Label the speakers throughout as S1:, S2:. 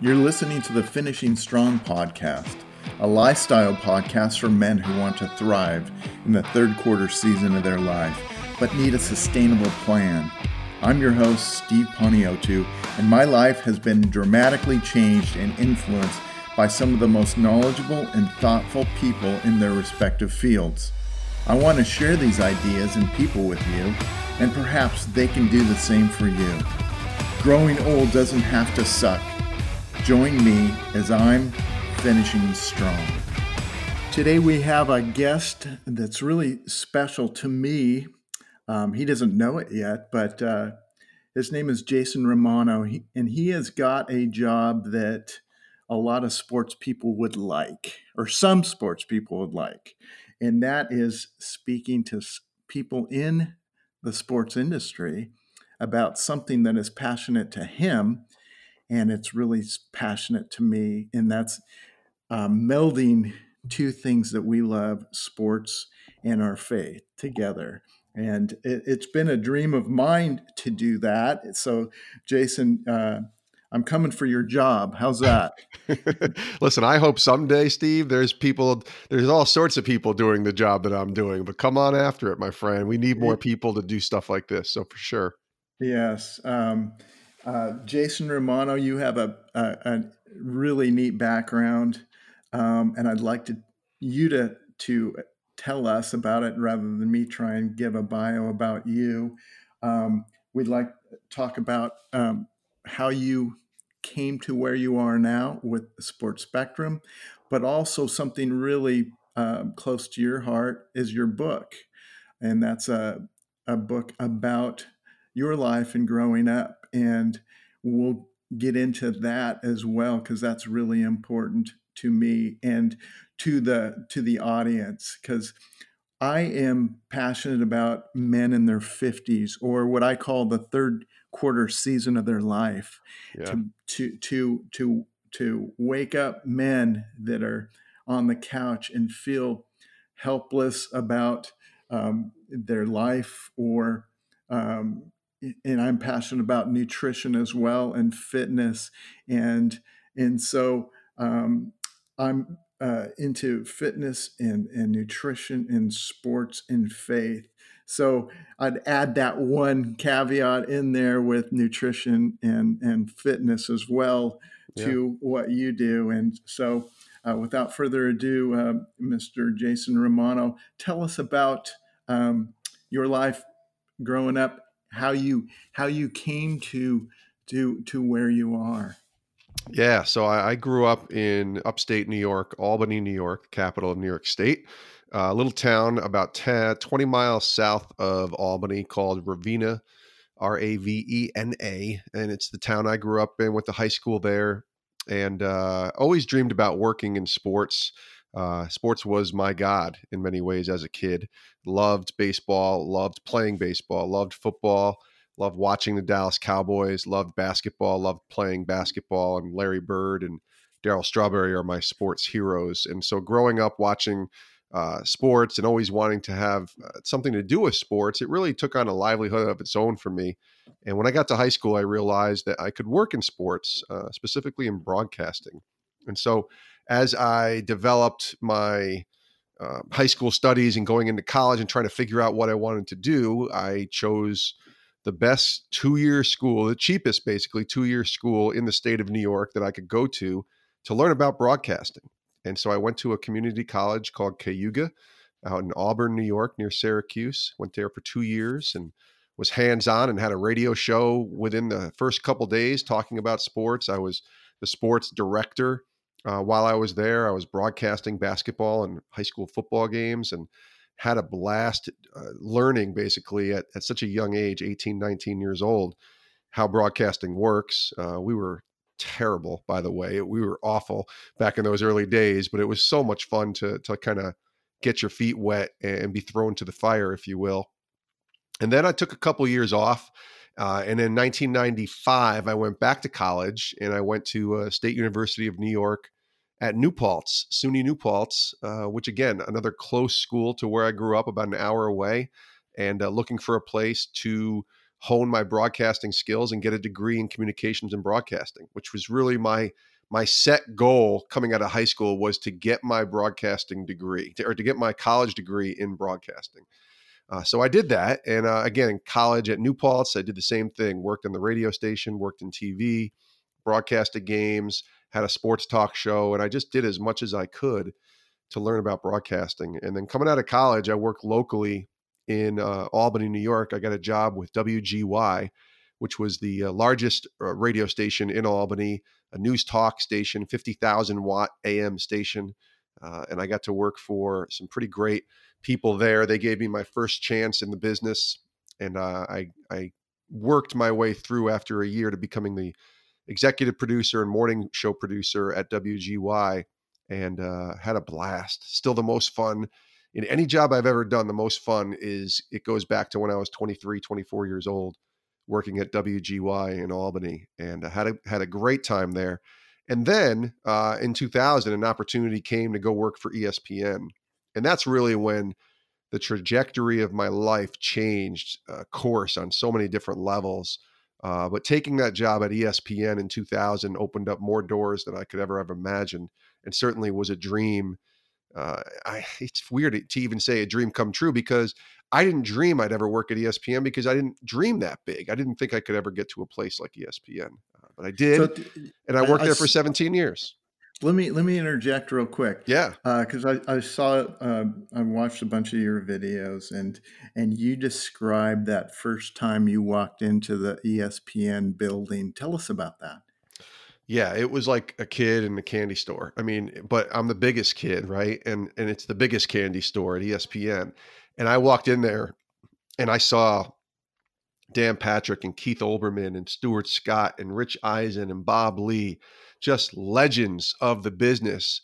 S1: You're listening to the Finishing Strong podcast, a lifestyle podcast for men who want to thrive in the third quarter season of their life, but need a sustainable plan. I'm your host, Steve Poniotu, and my life has been dramatically changed and influenced by some of the most knowledgeable and thoughtful people in their respective fields. I want to share these ideas and people with you, and perhaps they can do the same for you. Growing old doesn't have to suck. Join me as I'm finishing strong. Today we have a guest that's really special to me. Um, he doesn't know it yet, but uh, his name is Jason Romano, he, and he has got a job that a lot of sports people would like, or some sports people would like, and that is speaking to people in the sports industry about something that is passionate to him and it's really passionate to me and that's um, melding two things that we love sports and our faith together and it, has been a dream of mine to do that so jason uh, I'm coming for your job. How's that?
S2: Listen, I hope someday, Steve, there's people, there's all sorts of people doing the job that I'm doing, but come on after it, my friend. We need more people to do stuff like this. So for sure.
S1: Yes. Um, uh, Jason Romano, you have a, a, a really neat background. Um, and I'd like to you to, to tell us about it rather than me try and give a bio about you. Um, we'd like to talk about um, how you came to where you are now with Sports Spectrum, but also something really um, close to your heart is your book. And that's a, a book about your life and growing up. And we'll get into that as well because that's really important to me and to the to the audience because I am passionate about men in their 50s or what I call the third quarter season of their life yeah. to to to to to wake up men that are on the couch and feel helpless about um, their life or um, and I'm passionate about nutrition as well and fitness and and so um, I'm uh, into fitness and and nutrition and sports and faith so I'd add that one caveat in there with nutrition and, and fitness as well to yeah. what you do. And so, uh, without further ado, uh, Mr. Jason Romano, tell us about um, your life growing up, how you how you came to to to where you are.
S2: Yeah, so I, I grew up in upstate New York, Albany, New York, capital of New York State a little town about 10, 20 miles south of Albany called Ravena, R A V E N A. And it's the town I grew up in, went to high school there, and uh, always dreamed about working in sports. Uh, sports was my god in many ways as a kid. Loved baseball, loved playing baseball, loved football, loved watching the Dallas Cowboys, loved basketball, loved playing basketball, and Larry Bird and Darryl Strawberry are my sports heroes. And so growing up watching uh, sports and always wanting to have uh, something to do with sports, it really took on a livelihood of its own for me. And when I got to high school, I realized that I could work in sports, uh, specifically in broadcasting. And so, as I developed my uh, high school studies and going into college and trying to figure out what I wanted to do, I chose the best two year school, the cheapest basically two year school in the state of New York that I could go to to learn about broadcasting. And so I went to a community college called Cayuga out in Auburn, New York, near Syracuse. Went there for two years and was hands on and had a radio show within the first couple days talking about sports. I was the sports director uh, while I was there. I was broadcasting basketball and high school football games and had a blast uh, learning basically at, at such a young age 18 19 years old how broadcasting works uh, we were terrible, by the way. We were awful back in those early days, but it was so much fun to to kind of get your feet wet and be thrown to the fire, if you will. And then I took a couple years off. Uh, and in 1995, I went back to college and I went to uh, State University of New York at New Paltz, SUNY New Paltz, uh, which again, another close school to where I grew up, about an hour away, and uh, looking for a place to hone my broadcasting skills and get a degree in communications and broadcasting, which was really my my set goal coming out of high school was to get my broadcasting degree to, or to get my college degree in broadcasting. Uh, so I did that, and uh, again in college at New Paltz, I did the same thing. Worked on the radio station, worked in TV, broadcasted games, had a sports talk show, and I just did as much as I could to learn about broadcasting. And then coming out of college, I worked locally in uh, Albany, New York. I got a job with WGY, which was the uh, largest uh, radio station in Albany, a news talk station, 50,000 watt AM station. Uh, and I got to work for some pretty great people there. They gave me my first chance in the business. And uh, I, I worked my way through after a year to becoming the executive producer and morning show producer at WGY and uh, had a blast. Still the most fun in any job I've ever done. The most fun is it goes back to when I was 23, 24 years old, working at WGY in Albany, and I had a had a great time there. And then uh, in 2000, an opportunity came to go work for ESPN, and that's really when the trajectory of my life changed uh, course on so many different levels. Uh, but taking that job at ESPN in 2000 opened up more doors than I could ever have imagined, and certainly was a dream. Uh, I, it's weird to even say a dream come true because I didn't dream I'd ever work at ESPN because I didn't dream that big. I didn't think I could ever get to a place like ESPN, but I did, so, and I worked I, there for 17 years.
S1: Let me let me interject real quick.
S2: Yeah,
S1: because uh, I, I saw uh, I watched a bunch of your videos and and you described that first time you walked into the ESPN building. Tell us about that.
S2: Yeah, it was like a kid in the candy store. I mean, but I'm the biggest kid, right? And and it's the biggest candy store at ESPN. And I walked in there and I saw Dan Patrick and Keith Olbermann and Stuart Scott and Rich Eisen and Bob Ley, just legends of the business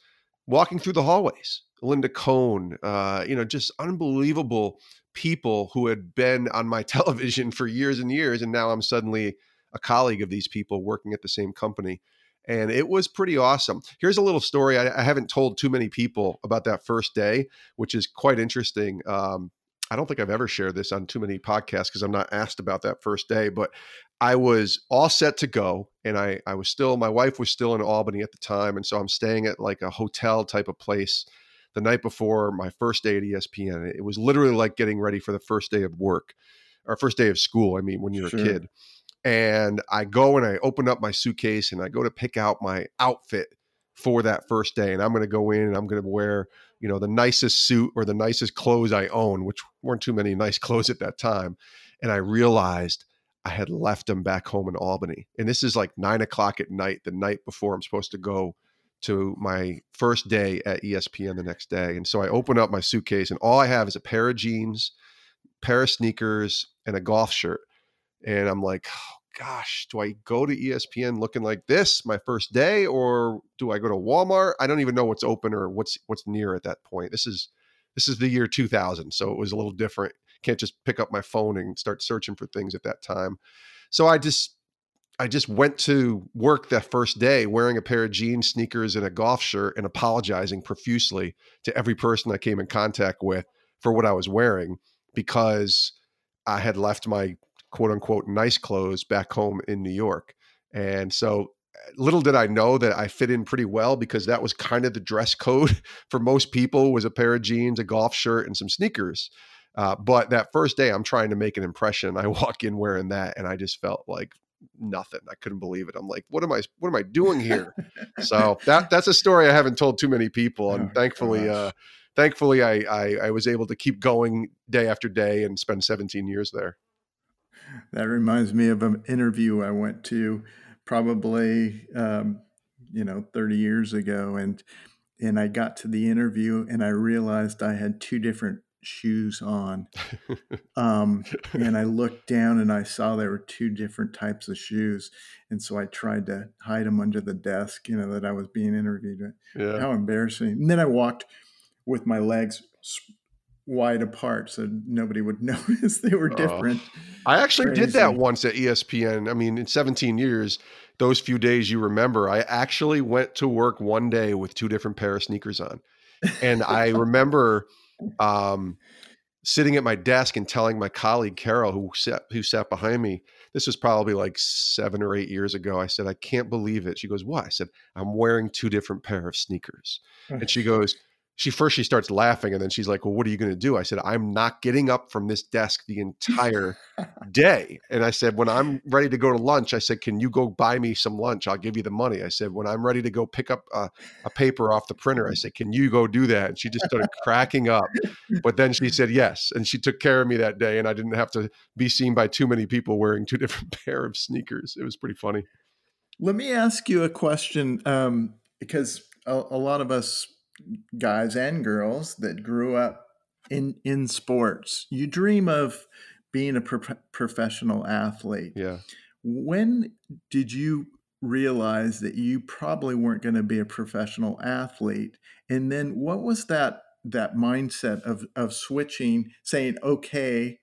S2: walking through the hallways. Linda Cohn, uh, you know, just unbelievable people who had been on my television for years and years. And now I'm suddenly a colleague of these people working at the same company. And it was pretty awesome. Here's a little story I, I haven't told too many people about that first day, which is quite interesting. Um, I don't think I've ever shared this on too many podcasts because I'm not asked about that first day, but I was all set to go. And I, I was still, my wife was still in Albany at the time. And so I'm staying at like a hotel type of place the night before my first day at ESPN. It was literally like getting ready for the first day of work or first day of school. I mean, when you're sure. a kid. And I go and I open up my suitcase and I go to pick out my outfit for that first day. And I'm going to go in and I'm going to wear you know the nicest suit or the nicest clothes I own, which weren't too many nice clothes at that time. And I realized I had left them back home in Albany. And this is like nine o'clock at night, the night before I'm supposed to go to my first day at ESPN the next day. And so I open up my suitcase and all I have is a pair of jeans, pair of sneakers, and a golf shirt. And I'm like, oh, gosh, do I go to ESPN looking like this my first day, or do I go to Walmart? I don't even know what's open or what's what's near at that point. This is this is the year 2000, so it was a little different. Can't just pick up my phone and start searching for things at that time. So I just I just went to work that first day wearing a pair of jeans, sneakers, and a golf shirt and apologizing profusely to every person I came in contact with for what I was wearing because I had left my quote unquote nice clothes back home in New York. And so little did I know that I fit in pretty well because that was kind of the dress code for most people was a pair of jeans, a golf shirt, and some sneakers. Uh, but that first day, I'm trying to make an impression. I walk in wearing that, and I just felt like nothing. I couldn't believe it. I'm like, what am I? What am I doing here? so that that's a story I haven't told too many people, and oh, thankfully, uh, thankfully, I, I I was able to keep going day after day and spend 17 years there.
S1: That reminds me of an interview I went to probably um, you know 30 years ago and and I got to the interview and I realized I had two different shoes on. Um, and I looked down and I saw there were two different types of shoes. And so I tried to hide them under the desk, you know, that I was being interviewed. Yeah. How embarrassing. And then I walked with my legs wide apart so nobody would notice they were different. Uh,
S2: I actually Crazy. did that once at ESPN. I mean, in 17 years, those few days you remember, I actually went to work one day with two different pair of sneakers on. And I remember um, sitting at my desk and telling my colleague Carol, who sat who sat behind me, this was probably like seven or eight years ago. I said, I can't believe it. She goes, What? I said, I'm wearing two different pair of sneakers. And she goes, she first she starts laughing and then she's like well what are you going to do? I said i'm not getting up from this desk the entire day. And i said when i'm ready to go to lunch i said can you go buy me some lunch? I'll give you the money. I said when i'm ready to go pick up a, a paper off the printer i said can you go do that? And she just started cracking up. But then she said yes and she took care of me that day and i didn't have to be seen by too many people wearing two different pair of sneakers. It was pretty funny.
S1: Let me ask you a question um, because a, a lot of us guys and girls that grew up in in sports. You dream of being a pro- professional athlete.
S2: Yeah.
S1: When did you realize that you probably weren't going to be a professional athlete? And then what was that that mindset of of switching, saying okay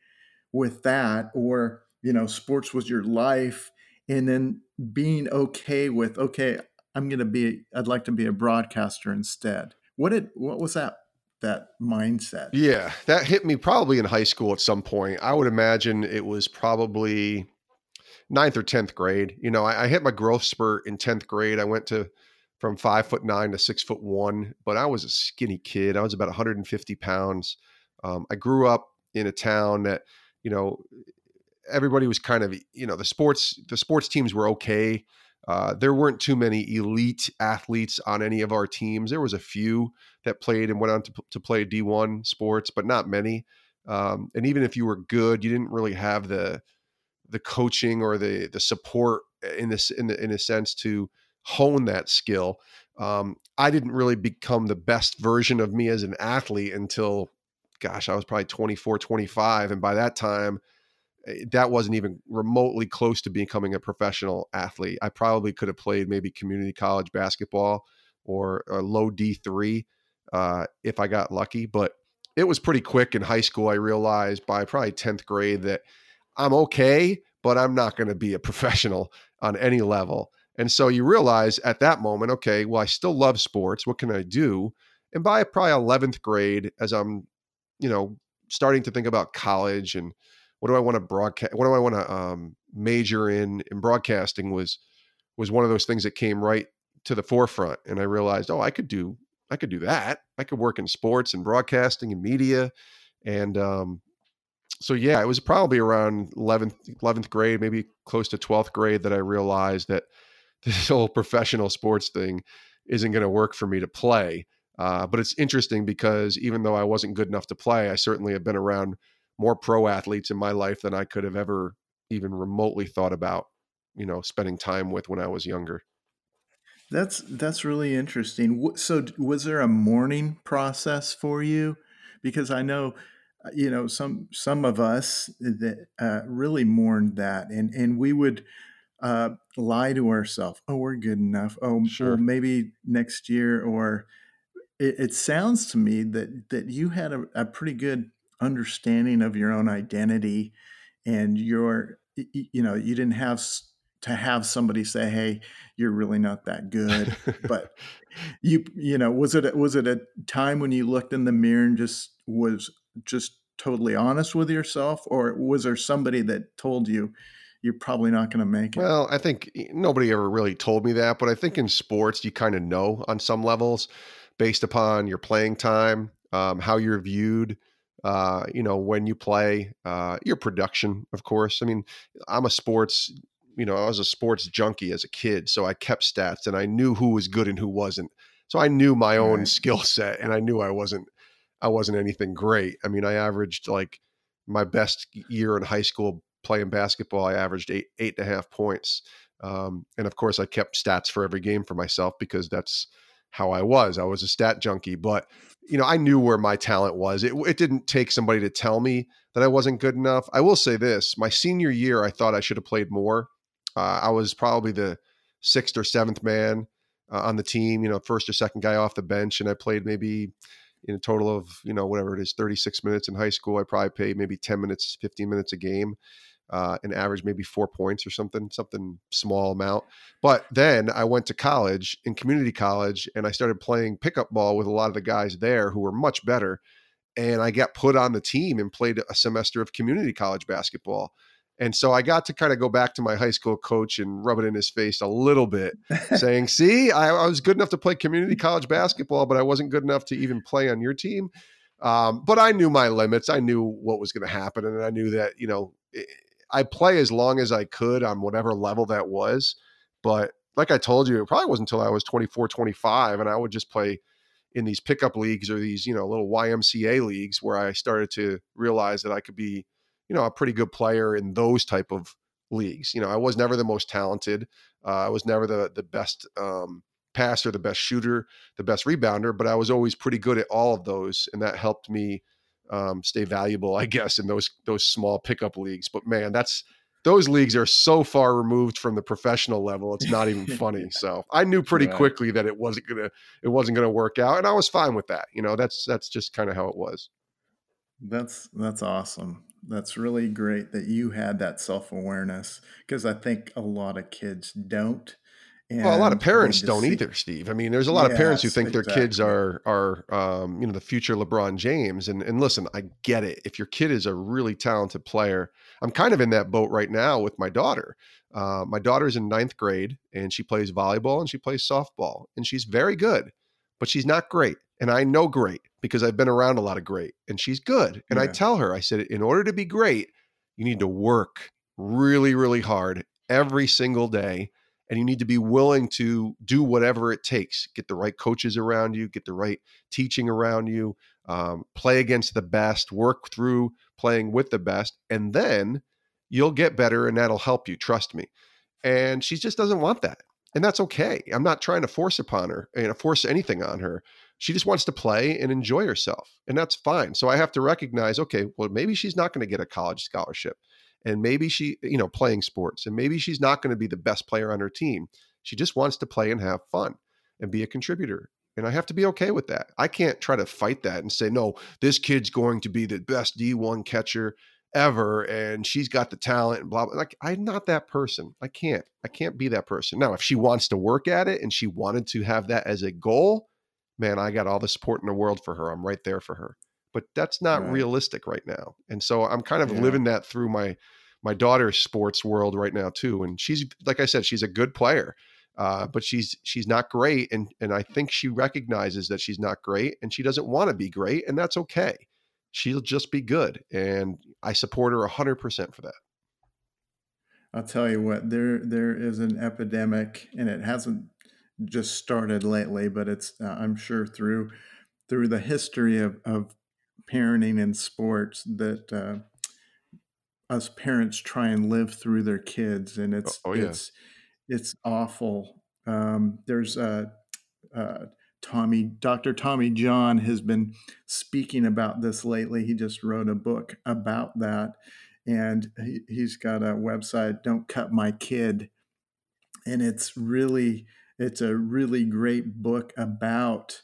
S1: with that or you know sports was your life and then being okay with okay i'm going to be i'd like to be a broadcaster instead what did what was that that mindset?
S2: Yeah, that hit me probably in high school at some point. I would imagine it was probably ninth or tenth grade. You know, I, I hit my growth spurt in tenth grade. I went to from five foot nine to six foot one, but I was a skinny kid. I was about 150 pounds. Um, I grew up in a town that, you know, everybody was kind of, you know, the sports the sports teams were okay. Uh, there weren't too many elite athletes on any of our teams. There was a few that played and went on to, to play D1 sports, but not many. Um, and even if you were good, you didn't really have the the coaching or the the support in this in the, in a sense to hone that skill. Um, I didn't really become the best version of me as an athlete until, gosh, I was probably 24, 25, and by that time that wasn't even remotely close to becoming a professional athlete. I probably could have played maybe community college basketball or a low D3 uh, if I got lucky. But it was pretty quick in high school. I realized by probably 10th grade that I'm okay, but I'm not going to be a professional on any level. And so you realize at that moment, okay, well, I still love sports. What can I do? And by probably 11th grade, as I'm, you know, starting to think about college and what do I want to broadcast? What do I want to um, major in? In broadcasting was was one of those things that came right to the forefront, and I realized, oh, I could do I could do that. I could work in sports and broadcasting and media, and um, so yeah, it was probably around 11th 11th grade, maybe close to 12th grade, that I realized that this whole professional sports thing isn't going to work for me to play. Uh, but it's interesting because even though I wasn't good enough to play, I certainly have been around more pro athletes in my life than I could have ever even remotely thought about, you know, spending time with when I was younger.
S1: That's that's really interesting. So was there a mourning process for you? Because I know uh, you know some some of us that uh, really mourned that and and we would uh, lie to ourselves oh we're good enough oh sure. maybe next year or it, it, sounds to me that that you had a, a pretty good understanding of your own identity and your you know you didn't have to have somebody say hey you're really not that good but you you know was it was it a time when you looked in the mirror and just was just totally honest with yourself? Or was there somebody that told you you're probably not going to make it?
S2: Well i think nobody ever really told me that but i think in sports you kind of know on some levels based upon your playing time um, how you're viewed uh, you know, when you play, uh, your production, of course. I mean, I'm a sports, you know, I was a sports junkie as a kid, so I kept stats and I knew who was good and who wasn't. So I knew my own right. skill set, and I knew I wasn't, I wasn't anything great. I mean, I averaged like my best year in high school playing basketball. I averaged eight eight and a half points, um, and of course, I kept stats for every game for myself because that's how I was. I was a stat junkie, but you know, I knew where my talent was. It, it didn't take somebody to tell me that I wasn't good enough. I will say this: my senior year, I thought I should have played more. Uh, I was probably the sixth or seventh man uh, on the team. You know, first or second guy off the bench, and I played maybe in a total of you know whatever it is, thirty six minutes in high school. I probably played maybe ten minutes, fifteen minutes a game uh, an average maybe four points or something, something small amount. But then I went to college in community college and I started playing pickup ball with a lot of the guys there who were much better. and I got put on the team and played a semester of community college basketball. And so I got to kind of go back to my high school coach and rub it in his face a little bit, saying, See, I, I, was good enough to play community college basketball, but I wasn't good enough to even play on your team. Um, but I knew my limits. I knew what was going to happen. And I knew that, you know, I play as long as I could on whatever level that was. But like I told you, it probably wasn't until I was 24, 25, and I would just play in these pickup leagues or these, you know, little YMCA leagues where I started to realize that I could be, you know, a pretty good player in those type of leagues. You know, I was never the most talented. Uh, I was never the the best um, passer, the best shooter, the best rebounder, but I was always pretty good at all of those, and that helped me um, stay valuable, I guess, in those those small pickup leagues. But man, that's those leagues are so far removed from the professional level it's not even funny so i knew pretty right. quickly that it wasn't gonna it wasn't gonna work out and i was fine with that you know that's that's just kind of how it was
S1: that's that's awesome that's really great that you had that self-awareness because i think a lot of kids don't
S2: and well, a lot of parents don't see. either, Steve. I mean, there's a lot yes, of parents who think exactly. their kids are are um, you know the future LeBron James. And and listen, I get it. If your kid is a really talented player, I'm kind of in that boat right now with my daughter. Uh, my daughter's in ninth grade and she plays volleyball and she plays softball and she's very good, but she's not great. And I know great because I've been around a lot of great and she's good. And yeah. I tell her, I said, in order to be great, you need to work really, really hard every single day and you need to be willing to do whatever it takes. Get the right coaches around you get the right teaching around you um, play against the best work through playing with the best and then you'll get better and that'll help you trust me. And she just doesn't want that and that's okay. I'm not trying to force upon her and force anything on her. She just wants to play and enjoy herself and that's fine. So i have to recognize okay well maybe she's not going to get a college scholarship and maybe she, you know, playing sports, and maybe she's not going to be the best player on her team. She just wants to play and have fun and be a contributor. And I have to be okay with that. I can't try to fight that and say, no, this kid's going to be the best D1 catcher ever and she's got the talent and blah blah like i'm not that person i can't i can't be that person now if she wants to work at it and she wanted to have that as a goal man i got all the support in the world for her i'm right there for her but that's not right. realistic right now. And so I'm kind of yeah. living that through my my daughter's sports world right now too. And she's like I said, she's a good player, uh, but she's she's not great, and and I think she recognizes that she's not great, and she doesn't want to be great, and that's okay. She'll just be good, and I support her hundred percent for that.
S1: I'll tell you what there there is an epidemic, and it hasn't just started lately, but it's uh, I'm sure through through the history of, of parenting in sports that uh, us parents try and live through their kids, and it's oh, yeah. it's it's awful. Um, there's uh, uh, Tommy, Dr. Tommy John has been speaking about this lately. He just wrote a book about that, and he, he's got a website, "Don't Cut My Kid," and it's really it's a really great book about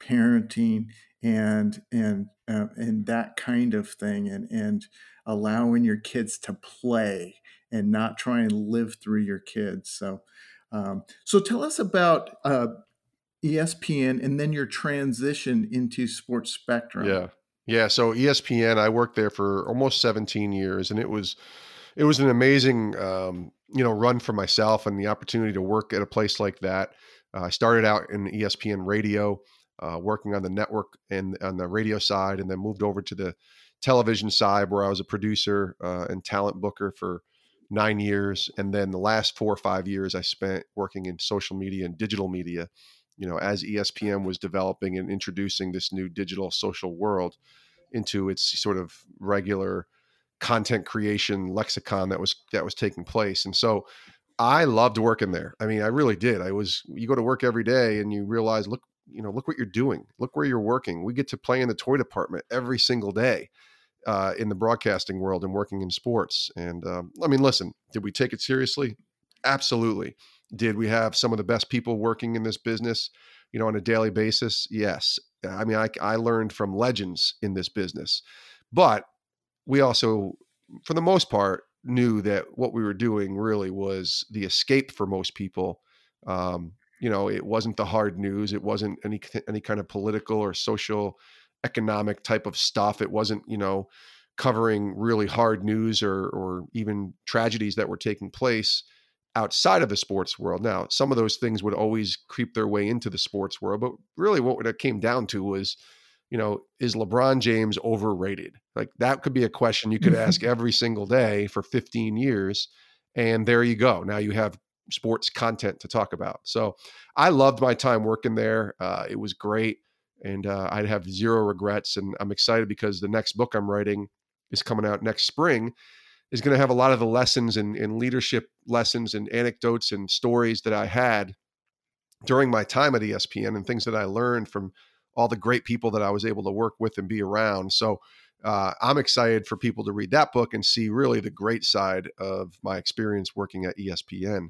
S1: parenting and and uh, and that kind of thing and and allowing your kids to play and not try and live through your kids so um, so tell us about uh, espn and then your transition into sports spectrum.
S2: Yeah. Yeah so espn i worked there for almost 17 years and it was it was an amazing um, you know run for myself and the opportunity to work at a place like that. Uh, i started out in espn radio uh, working on the network and on the radio side, and then moved over to the television side where I was a producer uh, and talent booker for nine years, and then the last four or five years I spent working in social media and digital media. You know, as ESPN was developing and introducing this new digital social world into its sort of regular content creation lexicon that was that was taking place, and so I loved working there. I mean, I really did. I was you go to work every day and you realize, look, you know, look what you're doing. Look where you're working. We get to play in the toy department every single day uh, in the broadcasting world and working in sports. And um, I mean, listen, did we take it seriously? Absolutely. Did we have some of the best people working in this business, you know, on a daily basis? Yes. I mean, I, I learned from legends in this business, but we also, for the most part, knew that what we were doing really was the escape for most people um, you know it wasn't the hard news it wasn't any any kind of political or social economic type of stuff. It wasn't, you know, covering really hard news or or even tragedies that were taking place outside of the sports world. Now, some of those things would always creep their way into the sports world, but really what it came down to was, you know, is LeBron James overrated? Like that could be a question you could ask every single day for 15 years. And there you go. Now you have sports content to talk about. So I loved my time working there. Uh, it was great. And uh, I'd have zero regrets. And I'm excited because the next book I'm writing is coming out next spring is going to have a lot of the lessons and, and leadership lessons and anecdotes and stories that I had during my time at ESPN and things that I learned from all the great people that I was able to work with and be around. So uh, I'm excited for people to read that book and see really the great side of my experience working at ESPN.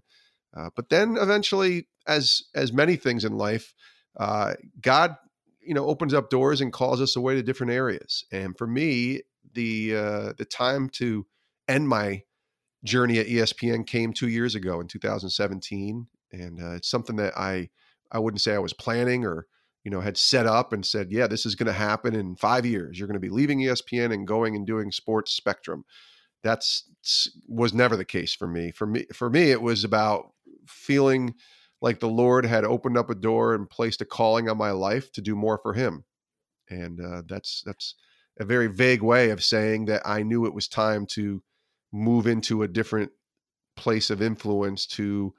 S2: Uh, but then eventually, as as many things in life, uh, God, you know, opens up doors and calls us away to different areas. And for me, the uh, the time to end my journey at ESPN came two years ago in 2017, and uh, it's something that I I wouldn't say I was planning or you know had set up and said, yeah, this is going to happen in five years. You're going to be leaving ESPN and going and doing Sports Spectrum. That's was never the case for me. For me, for me, it was about feeling like the Lord had opened up a door and placed a calling on my life to do more for Him, and uh, that's that's a very vague way of saying that I knew it was time to move into a different place of influence to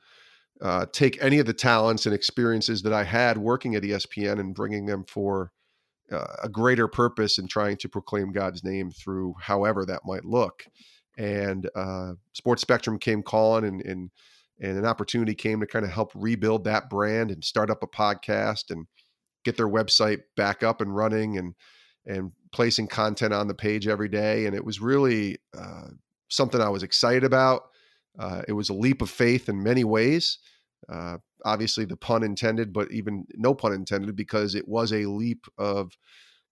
S2: uh, take any of the talents and experiences that I had working at ESPN and bringing them for uh, a greater purpose and trying to proclaim God's name through however that might look. And uh, Sports Spectrum came calling, and, and and an opportunity came to kind of help rebuild that brand and start up a podcast and get their website back up and running and and placing content on the page every day. And it was really uh, something I was excited about. Uh, it was a leap of faith in many ways. Uh, obviously, the pun intended, but even no pun intended, because it was a leap of,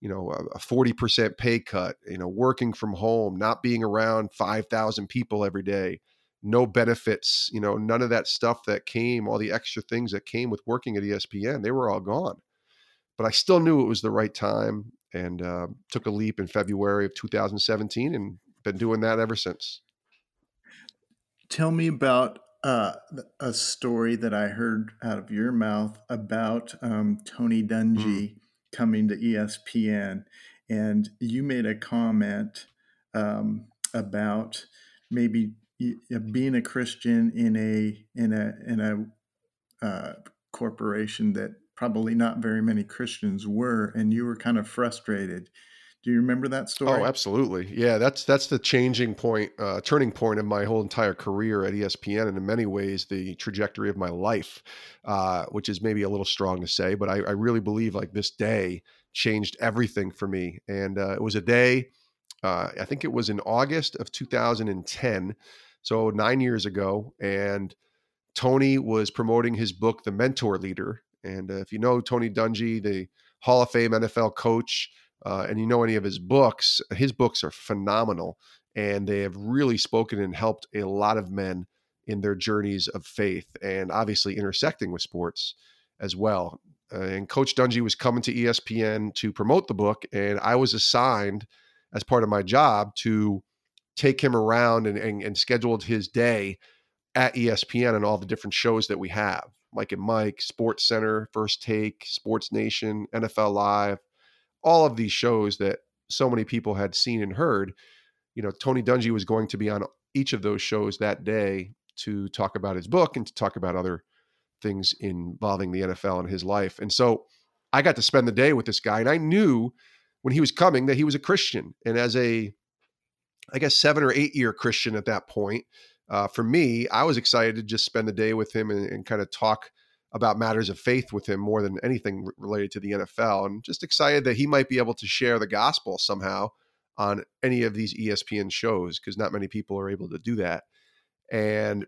S2: you know, a forty percent pay cut. You know, working from home, not being around five thousand people every day, no benefits. You know, none of that stuff that came, all the extra things that came with working at ESPN, they were all gone. But I still knew it was the right time, and uh, took a leap in February of 2017, and been doing that ever since.
S1: Tell me about uh, a story that I heard out of your mouth about um, Tony Dungy mm. coming to ESPN, and you made a comment um, about maybe being a Christian in a in a in a uh, corporation that probably not very many Christians were, and you were kind of frustrated. Do you remember that story?
S2: Oh, absolutely. Yeah, that's that's the changing point, uh, turning point of my whole entire career at ESPN, and in many ways the trajectory of my life, uh, which is maybe a little strong to say, but I, I, really believe like this day changed everything for me. And uh, it was a day, uh, I think it was in August of 2010, so nine years ago, and Tony was promoting his book, The Mentor Leader. And uh, if you know Tony Dungy, the Hall of Fame NFL coach uh, and you know any of his books, his books are phenomenal, and they have really spoken and helped a lot of men in their journeys of faith, and obviously intersecting with sports as well. Uh, and Coach Dungy was coming to ESPN to promote the book, and I was assigned as part of my job to take him around and, and, and scheduled his day at ESPN and all the different shows that we have. Mike and Mike, SportsCenter, First Take, SportsNation, NFL Live, all of these shows that so many people had seen and heard, you know, Tony Dungy was going to be on each of those shows that day to talk about his book and to talk about other things involving the NFL and his life. And so I got to spend the day with this guy and I knew when he was coming that he was a Christian. And as a, I guess, seven or eight year Christian at that point, uh, for me, I was excited to just spend the day with him and, and kind of talk about matters of faith with him more than anything related to the NFL, and just excited that he might be able to share the gospel somehow on any of these ESPN shows because not many people are able to do that. And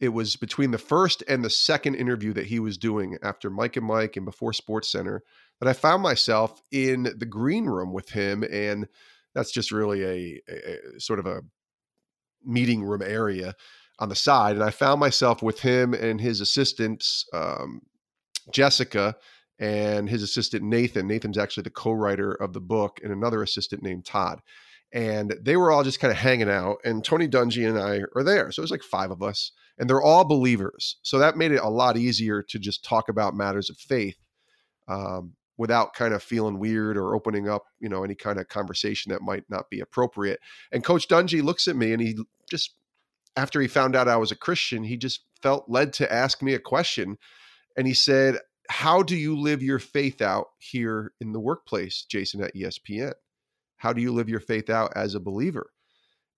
S2: it was between the first and the second interview that he was doing after Mike and Mike and before SportsCenter that I found myself in the green room with him. And that's just really a, a, a sort of a meeting room area on the side, and I found myself with him and his assistants, um, Jessica and his assistant Nathan. Nathan's actually the co-writer of the book, and another assistant named Todd. And they were all just kind of hanging out, and Tony Dungy and I are there. So it was like five of us, and they're all believers. So that made it a lot easier to just talk about matters of faith um, without kind of feeling weird or opening up, you know, any kind of conversation that might not be appropriate. And Coach Dungy looks at me and he just, after he found out I was a Christian, he just felt led to ask me a question. And he said, How do you live your faith out here in the workplace, Jason, at ESPN? How do you live your faith out as a believer?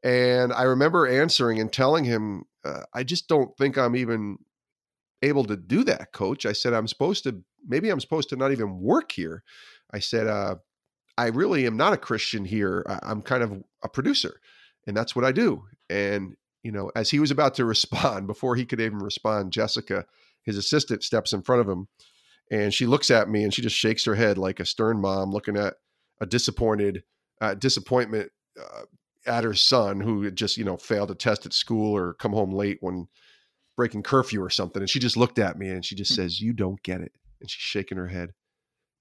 S2: And I remember answering and telling him, uh, I just don't think I'm even able to do that, coach. I said, I'm supposed to, maybe I'm supposed to not even work here. I said, uh, I really am not a Christian here. I'm kind of a producer, and that's what I do. And, you know, as he was about to respond, before he could even respond, Jessica, his assistant, steps in front of him and she looks at me and she just shakes her head like a stern mom looking at a disappointed uh, disappointment uh, at her son who had just, you know, failed a test at school or come home late when breaking curfew or something. And she just looked at me and she just hmm. says, You don't get it. And she's shaking her head.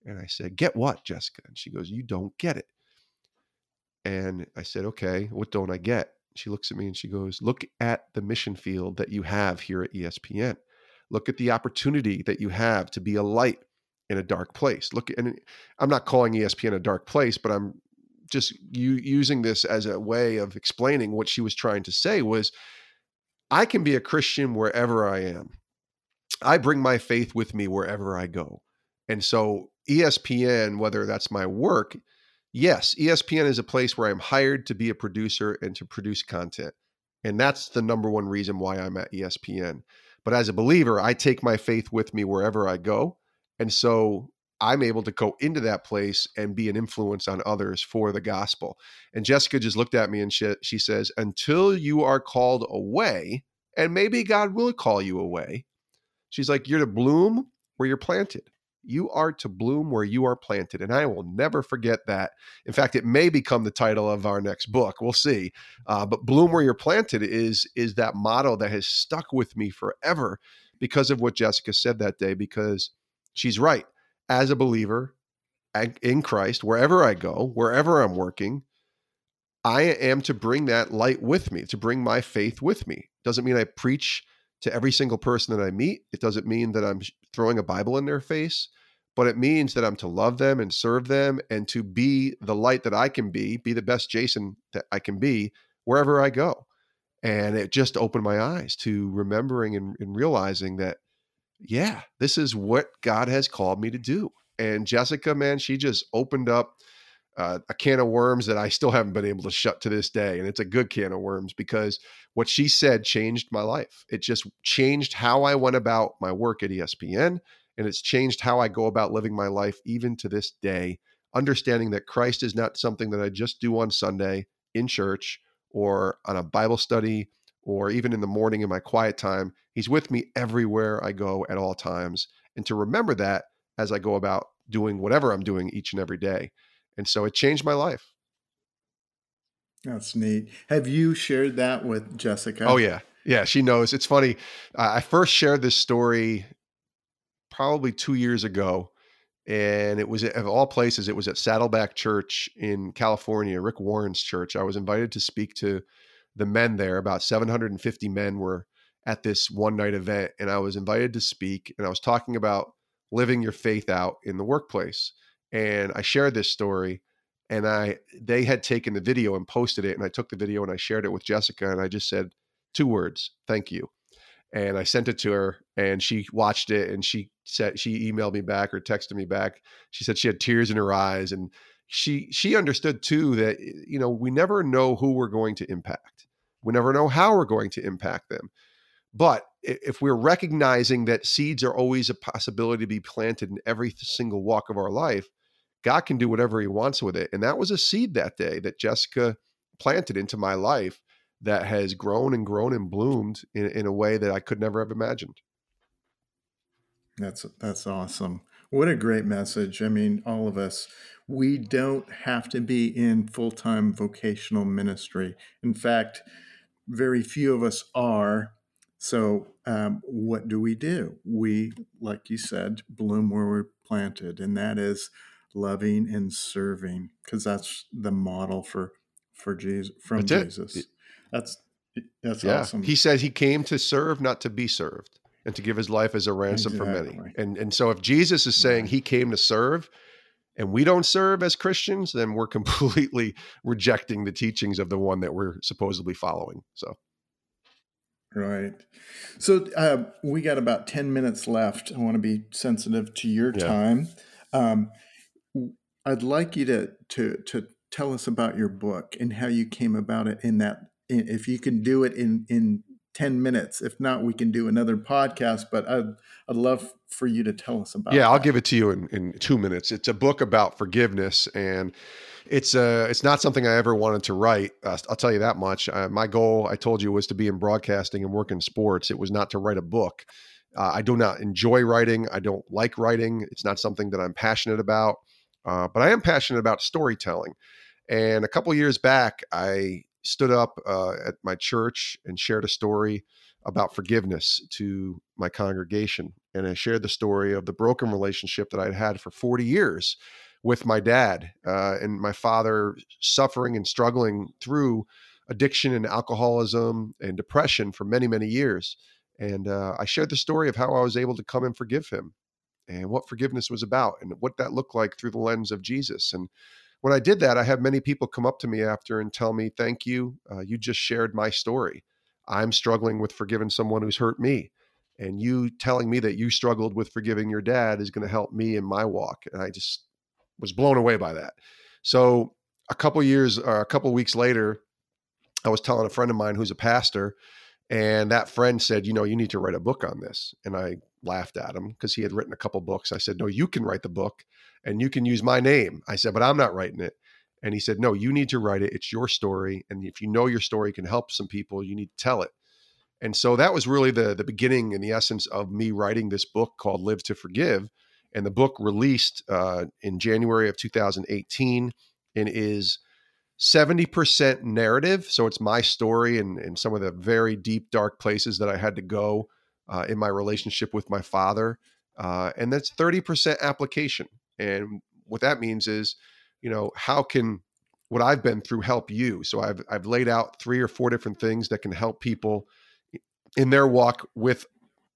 S2: And I said, Get what, Jessica? And she goes, You don't get it. And I said, Okay, what don't I get? She looks at me and she goes, Look at the mission field that you have here at ESPN. Look at the opportunity that you have to be a light in a dark place. Look, and I'm not calling ESPN a dark place, but I'm just using this as a way of explaining what she was trying to say was I can be a Christian wherever I am. I bring my faith with me wherever I go. And so, ESPN, whether that's my work, yes, ESPN is a place where I'm hired to be a producer and to produce content. And that's the number one reason why I'm at ESPN. But as a believer, I take my faith with me wherever I go. And so I'm able to go into that place and be an influence on others for the gospel. And Jessica just looked at me and she, she says, Until you are called away, and maybe God will call you away, she's like, You're to bloom where you're planted. You are to bloom where you are planted. And I will never forget that. In fact, it may become the title of our next book. We'll see. Uh, but bloom where you're planted is, is that motto that has stuck with me forever because of what Jessica said that day, because she's right as a believer in Christ, wherever I go, wherever I'm working, I am to bring that light with me, to bring my faith with me. Doesn't mean I preach to every single person that I meet. It doesn't mean that I'm throwing a Bible in their face, but it means that I'm to love them and serve them and to be the light that I can be, be the best Jason that I can be wherever I go. And it just opened my eyes to remembering and, and realizing that yeah, this is what God has called me to do. And Jessica, man, she just opened up uh, a can of worms that I still haven't been able to shut to this day. And it's a good can of worms because what she said changed my life. It just changed how I went about my work at ESPN. And it's changed how I go about living my life even to this day, understanding that Christ is not something that I just do on Sunday in church or on a Bible study or even in the morning in my quiet time. He's with me everywhere I go at all times. And to remember that as I go about doing whatever I'm doing each and every day. And so it changed my life.
S1: That's neat. Have you shared that with Jessica?
S2: Oh, yeah. Yeah, she knows. It's funny. Uh, I first shared this story probably two years ago. And it was, of all places, it was at Saddleback Church in California, Rick Warren's church. I was invited to speak to the men there, about 750 men were at this one night event. And I was invited to speak. And I was talking about living your faith out in the workplace. And I shared this story. And I they had taken the video and posted it. And I took the video and I shared it with Jessica. And I just said two words, thank you. And I sent it to her and she watched it and she said she emailed me back or texted me back. She said she had tears in her eyes and she she understood too that you know we never know who we're going to impact we never know how we're going to impact them but if we're recognizing that seeds are always a possibility to be planted in every single walk of our life god can do whatever he wants with it and that was a seed that day that jessica planted into my life that has grown and grown and bloomed in, in a way that i could never have imagined
S1: that's that's awesome what a great message i mean all of us we don't have to be in full time vocational ministry. In fact, very few of us are. So, um, what do we do? We, like you said, bloom where we're planted, and that is loving and serving, because that's the model for for Jesus from
S2: That's
S1: Jesus.
S2: it.
S1: That's that's
S2: Yeah.
S1: awesome.
S2: He said he came to serve, not to be served, and to give his life as a ransom for many. And and so if Jesus is saying
S1: Right.
S2: he came to serve and we don't serve as Christians, then we're completely rejecting the teachings of the one that we're supposedly following. So
S1: Right. So uh, we got about 10 minutes left. I want to be sensitive to your
S2: Yeah.
S1: time. Um, I'd like you to, to, to tell us about your book and how you came about it in that, if you can do it in, in 10 minutes. If not, we can do another podcast, but I'd, I'd love for you to tell us about
S2: yeah, I'll give it to you in, in two minutes. It's a book about forgiveness, and it's uh it's not something I ever wanted to write. Uh, I'll tell you that much. Uh, my goal, I told you, was to be in broadcasting and work in sports. It was not to write a book. Uh, I do not enjoy writing. I don't like writing. It's not something that I'm passionate about. Uh, but I am passionate about storytelling. And a couple years back, I stood up uh, at my church and shared a story about forgiveness to my congregation. And I shared the story of the broken relationship that I'd had for 40 years with my dad uh, and my father suffering and struggling through addiction and alcoholism and depression for many, many years. And uh, I shared the story of how I was able to come and forgive him and what forgiveness was about and what that looked like through the lens of Jesus. And when I did that, I had many people come up to me after and tell me, Thank you. Uh, you just shared my story. I'm struggling with forgiving someone who's hurt me. And you telling me that you struggled with forgiving your dad is going to help me in my walk. And I just was blown away by that. So a couple years or a couple weeks later, I was telling a friend of mine who's a pastor, and that friend said, "You know, you need to write a book on this." And I laughed at him because he had written a couple books. I said, "No, you can write the book, and you can use my name." I said, "But I'm not writing it." And he said, "No, you need to write it. It's your story, and if you know your story can help some people, you need to tell it." And so that was really the the beginning and the essence of me writing this book called Live to Forgive. And the book released uh, in January of 2018 and is 70% narrative. So it's my story and, and some of the very deep, dark places that I had to go uh, in my relationship with my father. Uh, and that's 30% application. And what that means is, you know, how can what I've been through help you? So I've, I've laid out three or four different things that can help people in their walk with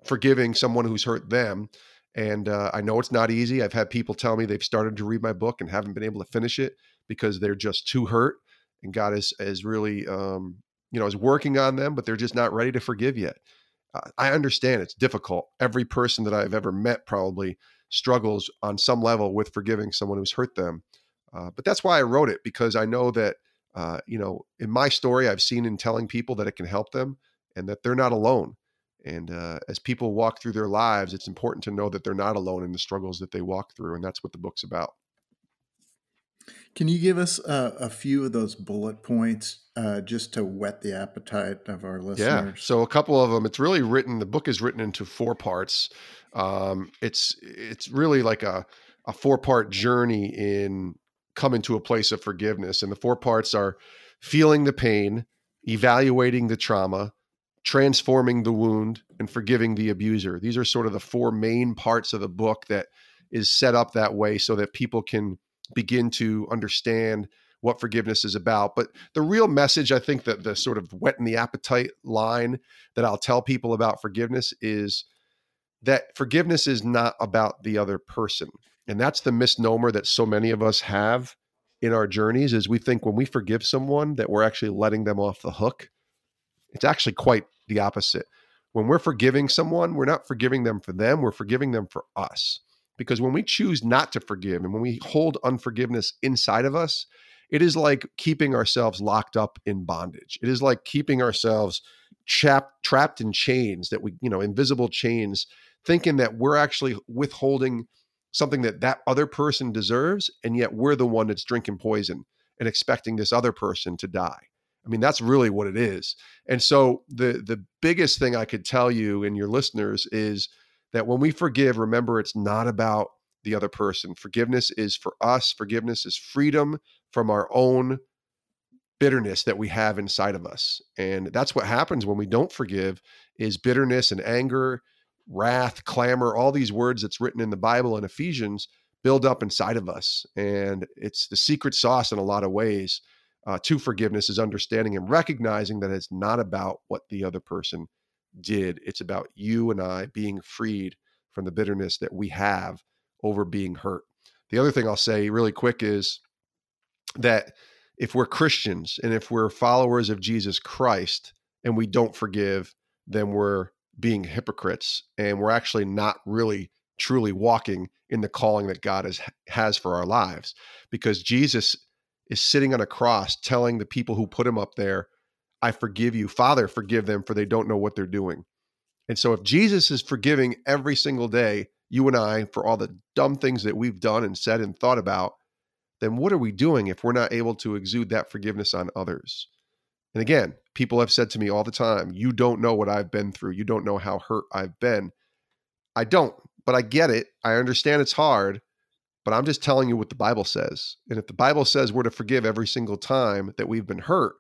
S2: forgiving someone who's hurt them. And uh, I know it's not easy. I've had people tell me they've started to read my book and haven't been able to finish it because they're just too hurt, and God is is really um, you know is working on them, but they're just not ready to forgive yet. Uh, I understand it's difficult. Every person that I've ever met probably struggles on some level with forgiving someone who's hurt them. Uh, but that's why I wrote it because I know that uh, you know in my story I've seen in telling people that it can help them and that they're not alone. And uh, as people walk through their lives, it's important to know that they're not alone in the struggles that they walk through, and that's what the book's about.
S1: Can you give us a, a few of those bullet points uh, just to whet the appetite of our listeners? Yeah.
S2: So a couple of them. It's really written. The book is written into four parts. Um, it's it's really like a a four part journey in coming to a place of forgiveness, and the four parts are feeling the pain, evaluating the trauma, transforming the wound, and forgiving the abuser. These are sort of the four main parts of the book that is set up that way so that people can begin to understand what forgiveness is about. But the real message, I think that the sort of whetting the appetite line that I'll tell people about forgiveness is that forgiveness is not about the other person. And that's the misnomer that so many of us have in our journeys is we think when we forgive someone that we're actually letting them off the hook. It's actually quite the opposite. When we're forgiving someone, we're not forgiving them for them, we're forgiving them for us. Because when we choose not to forgive and when we hold unforgiveness inside of us, it is like keeping ourselves locked up in bondage. It is like keeping ourselves trapped trapped in chains that we, you know, invisible chains, thinking that we're actually withholding something that that other person deserves and yet we're the one that's drinking poison and expecting this other person to die. I mean, that's really what it is. And so the the biggest thing I could tell you and your listeners is that when we forgive, remember it's not about the other person. Forgiveness is for us. Forgiveness is freedom from our own bitterness that we have inside of us. And that's what happens when we don't forgive is bitterness and anger, wrath, clamor, all these words that's written in the Bible and Ephesians build up inside of us. And it's the secret sauce in a lot of ways uh, to forgiveness is understanding and recognizing that it's not about what the other person did. It's about you and I being freed from the bitterness that we have over being hurt. The other thing I'll say really quick is that if we're Christians and if we're followers of Jesus Christ and we don't forgive, then we're being hypocrites and we're actually not really truly walking in the calling that God has has for our lives because Jesus is sitting on a cross telling the people who put him up there, I forgive you, Father, forgive them for they don't know what they're doing. And so if Jesus is forgiving every single day, you and I for all the dumb things that we've done and said and thought about, then what are we doing if we're not able to exude that forgiveness on others? And again, people have said to me all the time, You don't know what I've been through. You don't know how hurt I've been. I don't, but I get it. I understand it's hard, but I'm just telling you what the Bible says. And if the Bible says we're to forgive every single time that we've been hurt,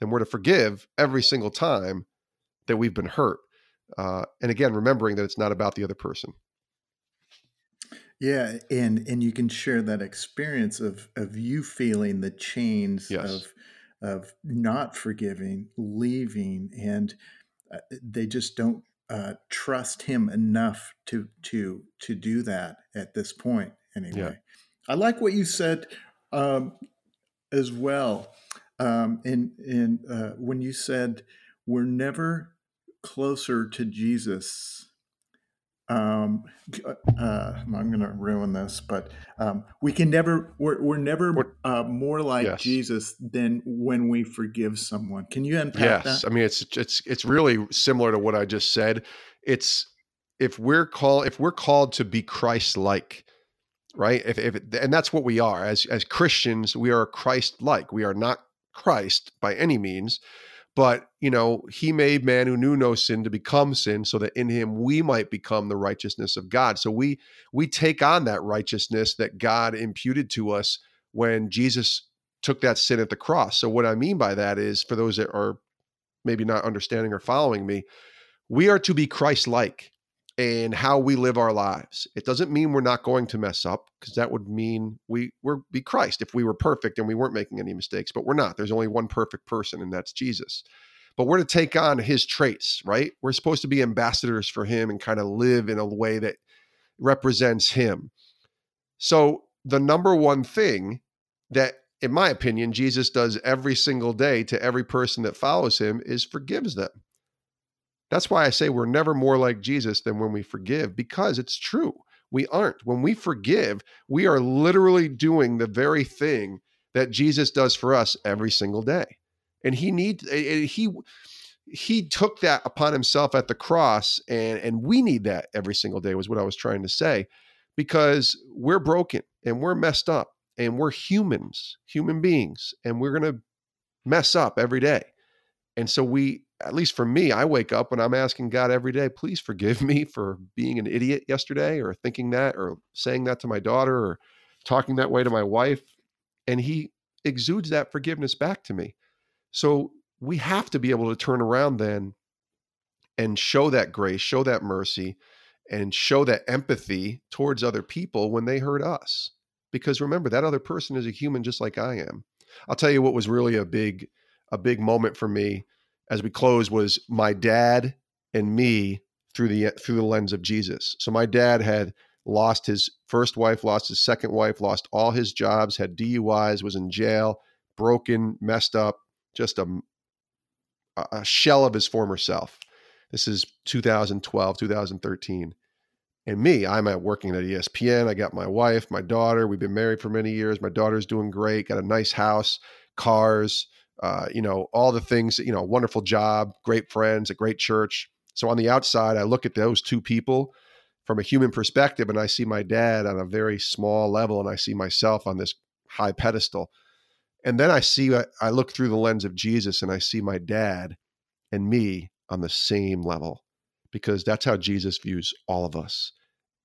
S2: then we're to forgive every single time that we've been hurt. Uh, and again, remembering that it's not about the other person.
S1: Yeah, and and you can share that experience of of you feeling the chains
S2: Yes.
S1: of of not forgiving, leaving, and uh, they just don't uh, trust him enough to to to do that at this point.
S2: Yeah.
S1: Anyway, I like what you said um, as well, um, in in uh, when you said we're never closer to Jesus um uh, uh, i'm gonna ruin this but um we can never we're, we're never uh more like
S2: Yes.
S1: jesus than when we forgive someone can you unpack
S2: Yes.
S1: that
S2: I mean, it's it's it's really similar to what I just said. It's if we're called if we're called to be Christ-like, right? If, if and that's what we are as as Christians. We are Christ-like. We are not Christ by any means, but you know, He made man who knew no sin to become sin, so that in Him we might become the righteousness of God. So we we take on that righteousness that God imputed to us when Jesus took that sin at the cross. So what I mean by that is, for those that are maybe not understanding or following me, we are to be Christ-like in how we live our lives. It doesn't mean we're not going to mess up because that would mean we we're be Christ if we were perfect and we weren't making any mistakes, but we're not. There's only one perfect person and that's Jesus. But we're to take on his traits, right? We're supposed to be ambassadors for him and kind of live in a way that represents him. So the number one thing that in my opinion Jesus does every single day to every person that follows him is forgives them. That's why I say we're never more like Jesus than when we forgive, because it's true. We aren't. When we forgive, we are literally doing the very thing that Jesus does for us every single day. And he needs he he took that upon himself at the cross and and we need that every single day was what I was trying to say because we're broken and we're messed up and we're humans, human beings, and we're going to mess up every day. And so we, at least for me, I wake up when I'm asking God every day, please forgive me for being an idiot yesterday or thinking that or saying that to my daughter or talking that way to my wife. And he exudes that forgiveness back to me. So we have to be able to turn around then and show that grace, show that mercy, and show that empathy towards other people when they hurt us. Because remember, that other person is a human just like I am. I'll tell you what was really a big a big moment for me as we close was my dad and me through the through the lens of Jesus. So my dad had lost his first wife, lost his second wife, lost all his jobs, had DUIs, was in jail, broken, messed up, just a a shell of his former self. This is 2012, 2013. And me, I'm at working at ESPN. I got my wife, my daughter. We've been married for many years. My daughter's doing great. Got a nice house, cars, uh, you know, all the things. You know, wonderful job, great friends, a great church. So on the outside, I look at those two people from a human perspective, and I see my dad on a very small level, and I see myself on this high pedestal. And then I see, I look through the lens of Jesus, and I see my dad and me on the same level, because that's how Jesus views all of us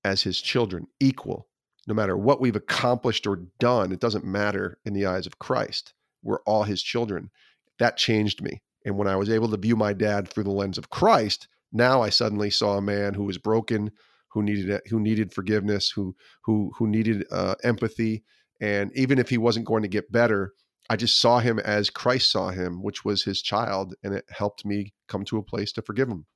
S2: as his children, equal. No matter what we've accomplished or done, it doesn't matter in the eyes of Christ. We're all his children. That changed me. And when I was able to view my dad through the lens of Christ, now I suddenly saw a man who was broken, who needed who needed forgiveness, who who who needed uh, empathy, and even if he wasn't going to get better, I just saw him as Christ saw him, which was his child, and it helped me come to a place to forgive him.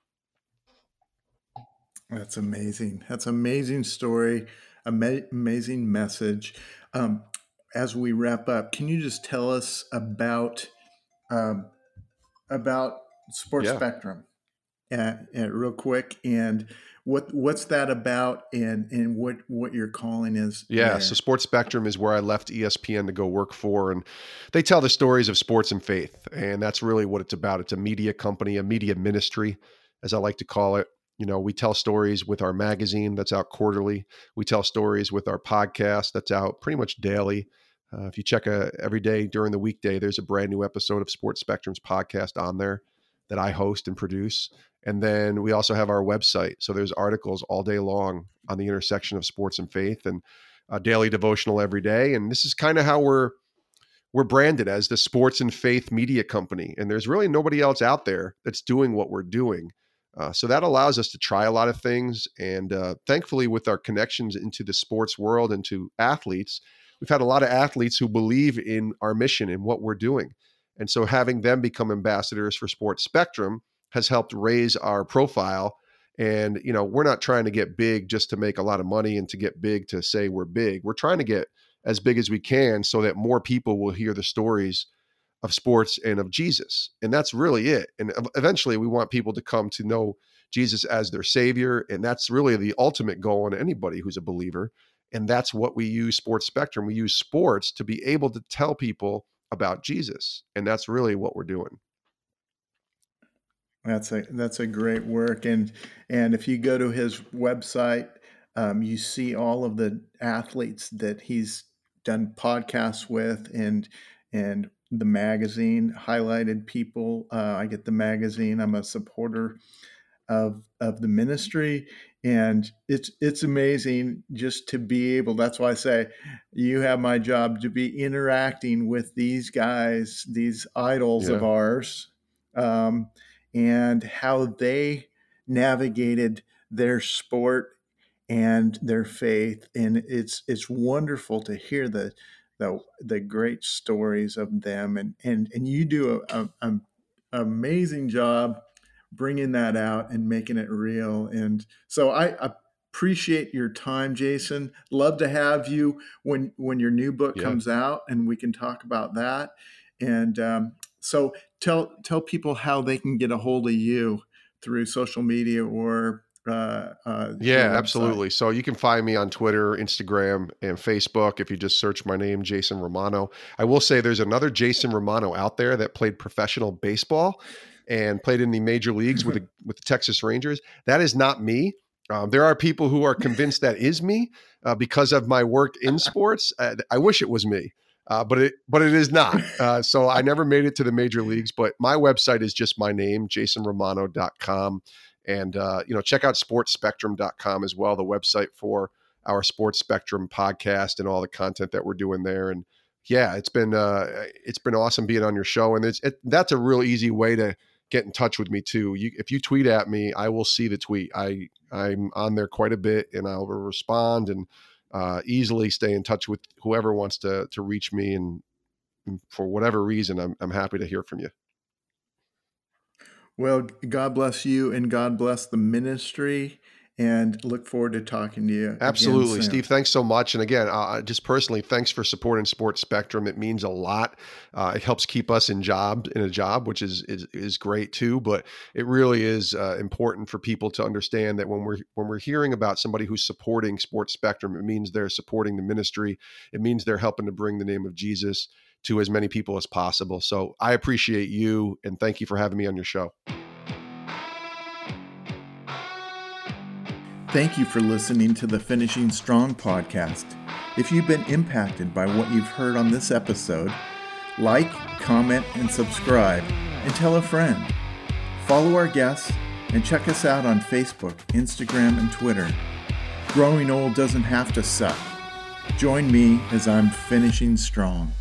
S1: That's amazing. That's amazing story, ama- amazing message. Um, as we wrap up, can you just tell us about um, about Sports yeah. Spectrum, and, and real quick, and what what's that about and and what what your calling is
S2: yeah there. so sports spectrum is where i left espn to go work for and they tell the stories of sports and faith and that's really what it's about it's a media company a media ministry as i like to call it you know we tell stories with our magazine that's out quarterly we tell stories with our podcast that's out pretty much daily uh, if you check a, uh, every day during the weekday there's a brand new episode of sports spectrum's podcast on there that i host and produce and then we also have our website. So there's articles all day long on the intersection of sports and faith and a daily devotional every day. And this is kind of how we're we're branded as the sports and faith media company. And there's really nobody else out there that's doing what we're doing. Uh, so that allows us to try a lot of things. And uh, thankfully, with our connections into the sports world and to athletes, we've had a lot of athletes who believe in our mission and what we're doing. And so having them become ambassadors for Sports Spectrum has helped raise our profile and you know we're not trying to get big just to make a lot of money and to get big to say we're big we're trying to get as big as we can so that more people will hear the stories of sports and of jesus and that's really it and eventually we want people to come to know jesus as their savior and that's really the ultimate goal in anybody who's a believer and that's what we use sports spectrum we use sports to be able to tell people about jesus and that's really what we're doing.
S1: That's a that's a great work, and and if you go to his website, um, you see all of the athletes that he's done podcasts with, and and the magazine highlighted people. Uh, I get the magazine. I'm a supporter of of the ministry, and it's it's amazing just to be able. That's why I say you have my job to be interacting with these guys, these idols yeah. of ours. Um, and how they navigated their sport and their faith and it's it's wonderful to hear the the, the great stories of them and and and you do a, a, a amazing job bringing that out and making it real and so I, I appreciate your time jason love to have you when when your new book yeah. comes out and we can talk about that and um, so tell tell people how they can get a hold of you through social media or uh,
S2: uh, yeah, absolutely. So you can find me on Twitter, Instagram, and Facebook if you just search my name, Jason Romano. I will say there's another Jason Romano out there that played professional baseball and played in the major leagues with the, with the Texas Rangers. That is not me. Um, there are people who are convinced that is me uh, because of my work in sports. Uh, I wish it was me uh, but it but it is not. Uh, so I never made it to the major leagues. But my website is just my name, jasonromano.com. And uh, you know, check out sportsspectrum.com as well, the website for our Sports Spectrum podcast and all the content that we're doing there. And yeah, it's been uh, it's been awesome being on your show. And it's it, that's a real easy way to get in touch with me too. You, if you tweet at me, I will see the tweet. I I'm on there quite a bit, and I'll respond and uh, easily stay in touch with whoever wants to to reach me and, and for whatever reason I'm, I'm happy to hear from you
S1: well god bless you and god bless the ministry and look forward to talking to you.
S2: Absolutely, Steve. Thanks so much. And again, uh, just personally, thanks for supporting Sports Spectrum. It means a lot. Uh, it helps keep us in job in a job, which is is, is great too. But it really is uh, important for people to understand that when we're when we're hearing about somebody who's supporting Sports Spectrum, it means they're supporting the ministry. It means they're helping to bring the name of Jesus to as many people as possible. So I appreciate you and thank you for having me on your show.
S1: Thank you for listening to the Finishing Strong podcast. If you've been impacted by what you've heard on this episode, like, comment, and subscribe, and tell a friend. Follow our guests and check us out on Facebook, Instagram, and Twitter. Growing old doesn't have to suck. Join me as I'm finishing strong.